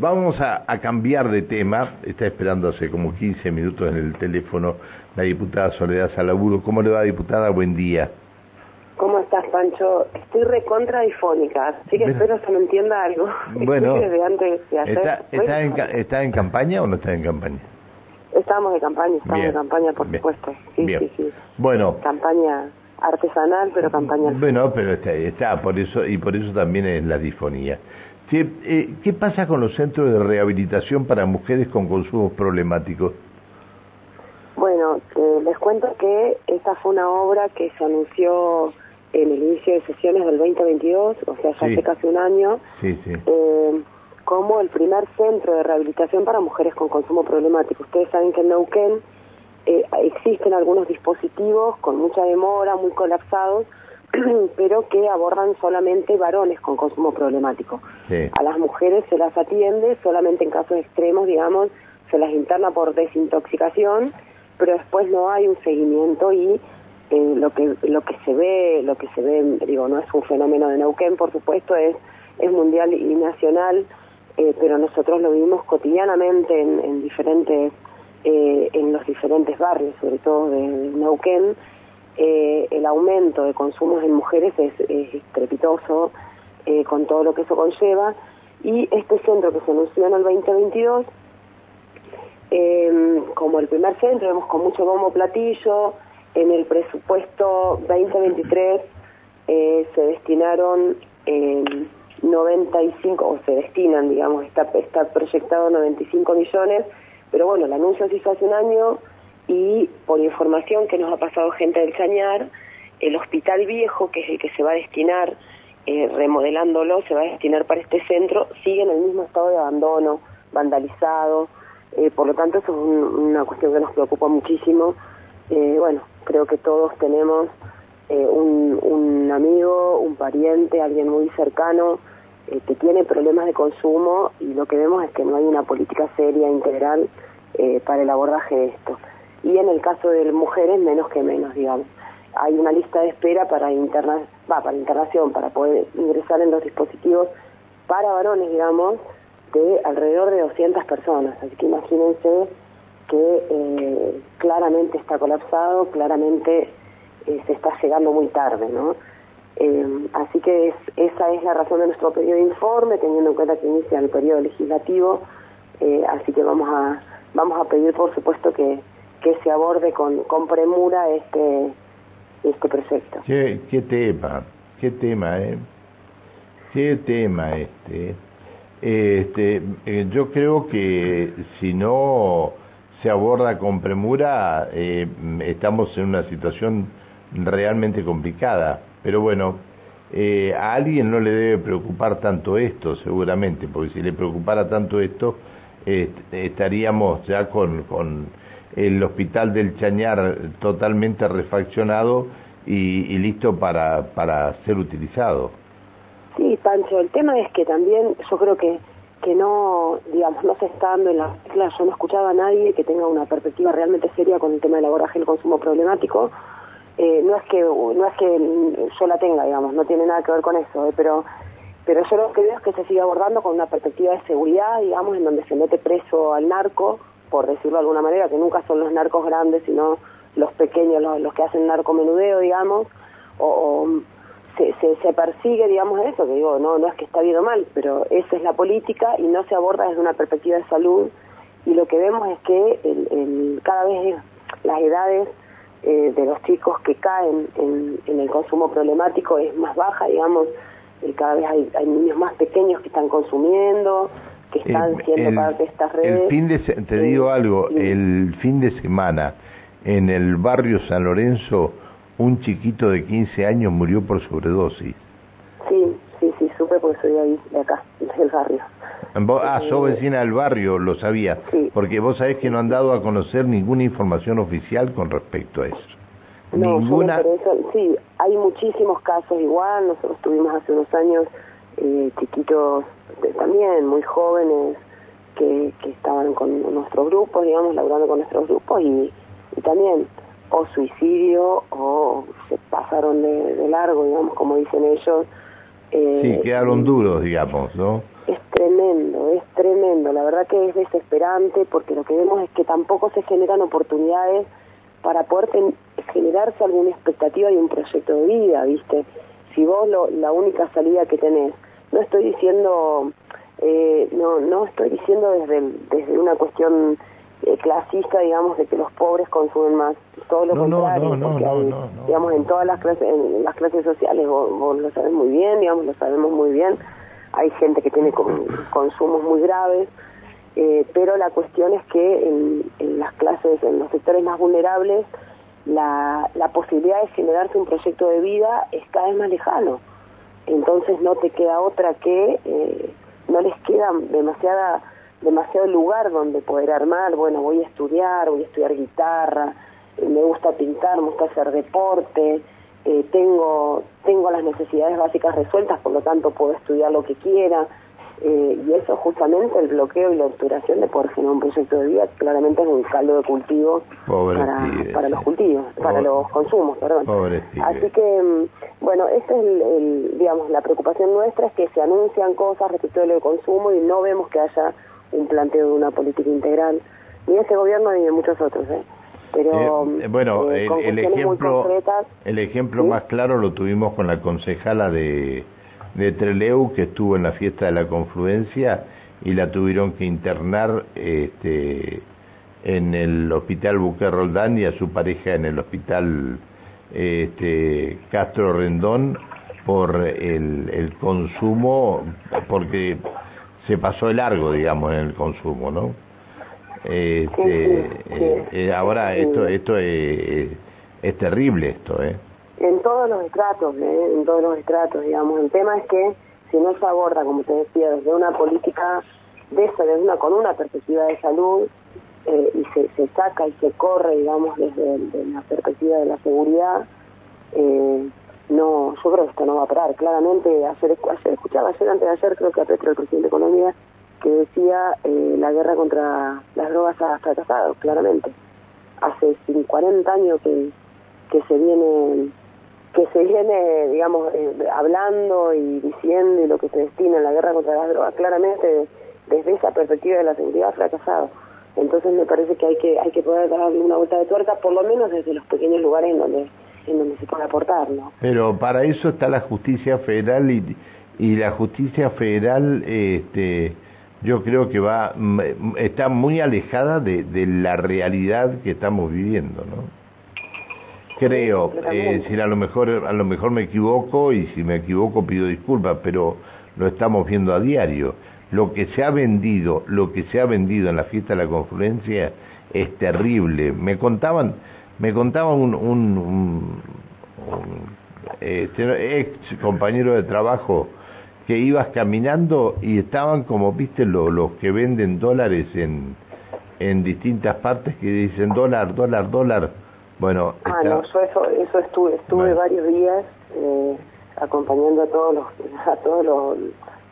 vamos a, cambiar de tema. Está esperando hace como 15 minutos en el teléfono la diputada Soledad Salaburo. ¿Cómo le va, diputada? Buen día. ¿Cómo estás, Pancho? Estoy recontra difónica, así que espero se me entienda algo. Bueno, está, en, ¿está en campaña o no está en campaña? Estamos de campaña, estamos de campaña, por supuesto. Sí, sí, sí. Bueno. Campaña artesanal, pero campaña. Bueno, pero está, está, por eso, y por eso también es la difonía. ¿Qué, eh, ¿Qué pasa con los centros de rehabilitación para mujeres con consumos problemáticos? Bueno, les cuento que esta fue una obra que se anunció en el inicio de sesiones del 2022, o sea, ya hace casi un año, sí, sí. Eh, como el primer centro de rehabilitación para mujeres con consumo problemático. Ustedes saben que en Neuquén eh, existen algunos dispositivos con mucha demora, muy colapsados, pero que abordan solamente varones con consumo problemático. A las mujeres se las atiende solamente en casos extremos, digamos, se las interna por desintoxicación, pero después no hay un seguimiento y eh, lo que lo que se ve, lo que se ve, digo, no es un fenómeno de Neuquén, por supuesto, es es mundial y nacional, eh, pero nosotros lo vivimos cotidianamente en diferentes eh, en los diferentes barrios, sobre todo de, Neuquén, eh, el aumento de consumos en mujeres es, estrepitoso, eh, con todo lo que eso conlleva. Y este centro que se anunció en el 2022, como el primer centro, vemos con mucho bombo platillo, en el presupuesto 2023 se destinaron 95, o se destinan, digamos, está, está proyectado 95 millones pero bueno, el anuncio se hizo hace un año y por información que nos ha pasado gente del Chañar, el hospital viejo, que es el que se va a destinar, eh, remodelándolo, se va a destinar para este centro, sigue en el mismo estado de abandono, vandalizado, eh, por lo tanto eso es una cuestión que nos preocupa muchísimo. Eh, bueno, creo que todos tenemos un, amigo, un pariente, alguien muy cercano que tiene problemas de consumo y lo que vemos es que no hay una política seria, integral, para el abordaje de esto. Y en el caso de mujeres, menos que menos, digamos. Hay una lista de espera para, interna va, para internación, para poder ingresar en los dispositivos para varones, digamos, de alrededor de 200 personas. Así que imagínense que eh, claramente está colapsado, claramente se está llegando muy tarde, ¿no? Eh, así que es, esa es la razón de nuestro periodo de informe, teniendo en cuenta que inicia el periodo legislativo, eh, así que vamos a, vamos a pedir, por supuesto, que, que se aborde con, con premura este, este proyecto. ¿Qué, qué tema, qué tema, eh? Qué tema este. Este, eh, yo creo que si no se aborda con premura, eh, estamos en una situación realmente complicada pero bueno, eh, a alguien no le debe preocupar tanto esto, seguramente, porque si le preocupara tanto esto, estaríamos ya con el hospital del Chañar totalmente refaccionado y, listo para, para ser utilizado. Sí, Pancho, el tema es que también yo creo que que no, digamos, no se está dando en la clase, yo no he escuchado a nadie que tenga una perspectiva realmente seria con el tema del abordaje del consumo problemático, eh, no es que no es que yo la tenga, digamos, no tiene nada que ver con eso, eh, pero pero yo lo que veo es que se sigue abordando con una perspectiva de seguridad, digamos, en donde se mete preso al narco, por decirlo de alguna manera, que nunca son los narcos grandes, sino los pequeños, los, que hacen narcomenudeo, digamos, o, se, se, persigue, digamos, eso, que digo, no, no es que está bien o mal, pero esa es la política y no se aborda desde una perspectiva de salud, y lo que vemos es que el, el, cada vez las edades eh, de los chicos que caen en, el consumo problemático es más baja, digamos, y cada vez hay, niños más pequeños que están consumiendo, que están siendo parte de estas redes. El fin de, te digo algo, el fin de semana en el barrio San Lorenzo, un chiquito de 15 años murió por sobredosis. Sí, sí, sí, supe porque soy ahí, de acá, del barrio. Ah, sos vecina del barrio, lo sabía. Porque vos sabés que no han dado a conocer ninguna información oficial con respecto a eso. No, ninguna. sí, hay muchísimos casos igual. Nosotros tuvimos hace unos años eh, chiquitos también, muy jóvenes, que, que estaban con nuestros grupos, digamos, laburando con nuestros grupos y, también o suicidio o se pasaron de, largo, digamos, como dicen ellos. Eh, sí, quedaron duros, digamos, ¿no? es tremendo, es tremendo. la verdad que es desesperante porque lo que vemos es que tampoco se generan oportunidades para poder generarse alguna expectativa y un proyecto de vida, ¿viste? Si vos lo, la única salida que tenés, no estoy diciendo, eh, no, no estoy diciendo desde, desde una cuestión eh, clasista, digamos, de que los pobres consumen más, todo lo contrario, digamos, en todas las clases, en las clases sociales, vos, lo sabes muy bien, digamos, lo sabemos muy bien, hay gente que tiene consumos muy graves, eh, pero la cuestión es que en, en, las clases, en los sectores más vulnerables, la, la posibilidad de generarse un proyecto de vida es cada vez más lejano. Entonces no te queda otra que, eh, no les queda demasiada, demasiado lugar donde poder armar, bueno, voy a estudiar, voy a estudiar guitarra, eh, me gusta pintar, me gusta hacer deporte, eh, tengo, tengo las necesidades básicas resueltas, por lo tanto puedo estudiar lo que quiera. Eh, y eso justamente el bloqueo y la obturación de poder generar un proyecto de vida claramente es un caldo de cultivo para, para los cultivos, para los consumos, perdón. Así que, mm, bueno, esta es el, digamos, la preocupación nuestra es que se anuncian cosas respecto de consumo y no vemos que haya un planteo de una política integral, ni este gobierno ni de muchos otros, ¿eh? Pero, eh, bueno, eh, el, ejemplo, el ejemplo más claro lo tuvimos con la concejala de, de Treleu que estuvo en la fiesta de la confluencia y la tuvieron que internar este, en el hospital Buque Roldán y a su pareja en el hospital este, Castro Rendón por el, el consumo, porque se pasó de largo, digamos, en el consumo, ¿no? Este, eh, eh, ahora esto esto es, es, terrible esto, ¿eh? En todos los estratos, ¿eh? en todos los estratos, digamos. El tema es que si no se aborda, como te decía, desde una política de eso, desde una con una perspectiva de salud eh, y se, se saca y se corre, digamos, desde, la perspectiva de la seguridad, eh, no, yo creo que esto no va a parar. Claramente, ayer, ayer escuchaba, ayer antes de ayer, creo que a Petro, el presidente de Economía, que decía eh, la guerra contra las drogas ha fracasado, claramente. Hace 40 años que, que se viene que se viene, digamos, eh, hablando y diciendo y lo que se destina a la guerra contra las drogas, claramente desde esa perspectiva de la seguridad ha fracasado. Entonces me parece que hay que hay que poder darle una vuelta de tuerca, por lo menos desde los pequeños lugares en donde en donde se puede aportar, ¿no? Pero para eso está la justicia federal y, y la justicia federal, este yo creo que va está muy alejada de, de la realidad que estamos viviendo, ¿no? Creo, eh, si a lo mejor a lo mejor me equivoco y si me equivoco pido disculpas, pero lo estamos viendo a diario. Lo que se ha vendido, lo que se ha vendido en la fiesta de la confluencia es terrible. Me contaban, me contaban un, un, un, este, ex compañero de trabajo que ibas caminando y estaban como, viste, los que venden dólares en, en distintas partes que dicen dólar, dólar, dólar. Bueno, ah, no, yo eso, eso estuve, estuve varios días eh, acompañando a todos los, a todos los,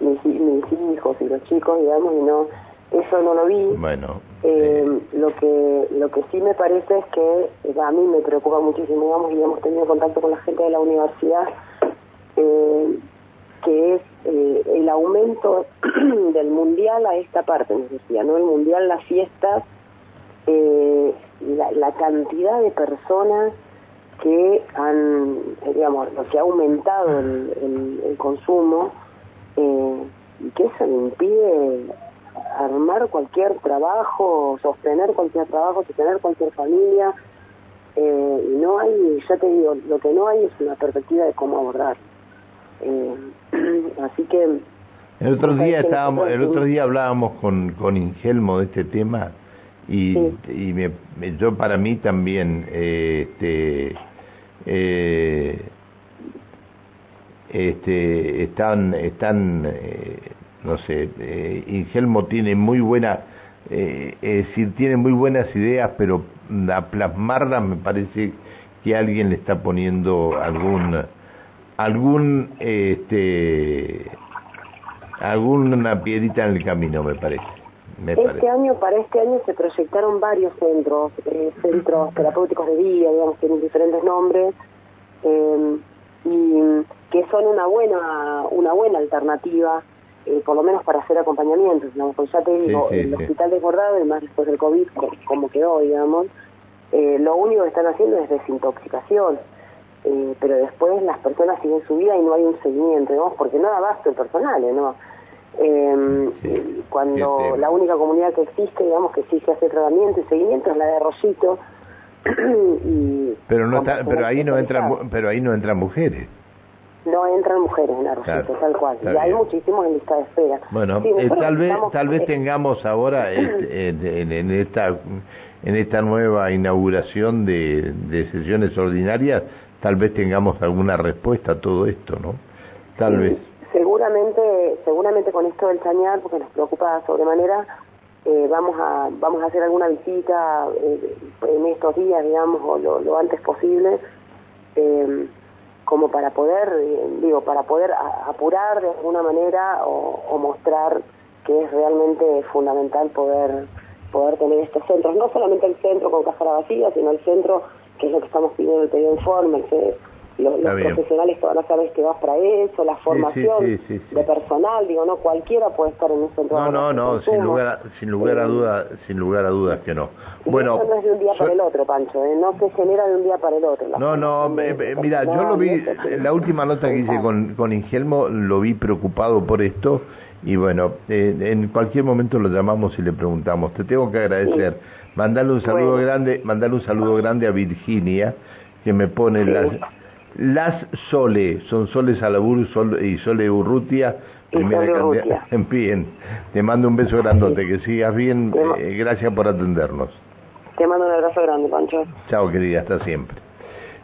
mis, mis, hijos y los chicos, digamos, y no, eso no lo vi. Bueno. Eh, Lo que lo que sí me parece es que eh, a mí me preocupa muchísimo, digamos, y hemos tenido contacto con la gente de la universidad, eh, que es eh, el aumento del mundial a esta parte, nos decía, ¿no? El mundial, las fiestas, eh, la, la, cantidad de personas que han, eh, digamos, lo que ha aumentado el, el, consumo eh, y que eso impide armar cualquier trabajo, sostener cualquier trabajo, sostener cualquier familia. Eh, y no hay, ya te digo, lo que no hay es una perspectiva de cómo abordar. Eh, así que el otro día estábamos, el otro día hablábamos con con Ingelmo de este tema y, y me, yo para mí también eh, este eh, este están están eh, no sé eh, Ingelmo tiene muy buena eh, es decir tiene muy buenas ideas pero a plasmarlas me parece que alguien le está poniendo algún algún este alguna piedrita en el camino me parece este año para este año se proyectaron varios centros eh, centros terapéuticos de día digamos tienen diferentes nombres eh, y que son una buena una buena alternativa eh, por lo menos para hacer acompañamientos, ¿no? Pues ya te digo, el hospital desbordado, y más después del COVID, como quedó, digamos, eh, lo único que están haciendo es desintoxicación, pero después las personas siguen su vida y no hay un seguimiento, digamos, porque no da abasto el personal, ¿no? Eh, cuando la única comunidad que existe, digamos, que sí se hace tratamiento y seguimiento es la de Rosito. pero no está, pero ahí no entran, pero ahí no entran mujeres no entran mujeres en Arrocito, tal cual. Y hay muchísimos en lista de espera. Bueno, eh, tal vez tal vez tengamos ahora este, en, esta en esta nueva inauguración de, de sesiones ordinarias, tal vez tengamos alguna respuesta a todo esto, ¿no? Tal vez. Seguramente, seguramente con esto del chañar, porque nos preocupa sobremanera, eh, vamos a vamos a hacer alguna visita eh, en estos días, digamos, o lo, antes posible. Eh, como para poder, eh, digo, para poder apurar de alguna manera o, mostrar que es realmente fundamental poder poder tener estos centros, no solamente el centro con cajara vacía, sino el centro, que es lo que estamos pidiendo el pedido informe, que los, profesionales todas las sabes que vas para eso, la formación de personal, digo, no cualquiera puede estar en un centro. No, no, no, sin lugar, a, sin lugar a dudas, sin lugar a dudas que no. Bueno, eso no es de un día para el otro, Pancho, ¿eh? no se genera de un día para el otro. No, no, mira, yo lo vi, la última nota que hice con, con Ingelmo, lo vi preocupado por esto y bueno, eh, en cualquier momento lo llamamos y le preguntamos. Te tengo que agradecer. Mandarle un saludo grande, mandarle un saludo grande a Virginia que me pone las las Sole, son Sole Salaburu y Sole Urrutia. Primera en Bien, te mando un beso grandote, que sigas bien, eh, gracias por atendernos. Te mando un abrazo grande, Pancho. Chao, querida, hasta siempre.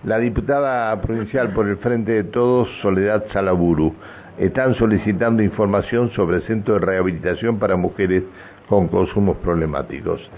La diputada provincial por el Frente de Todos, Soledad Salaburu, están solicitando información sobre el centro de rehabilitación para mujeres con consumos problemáticos.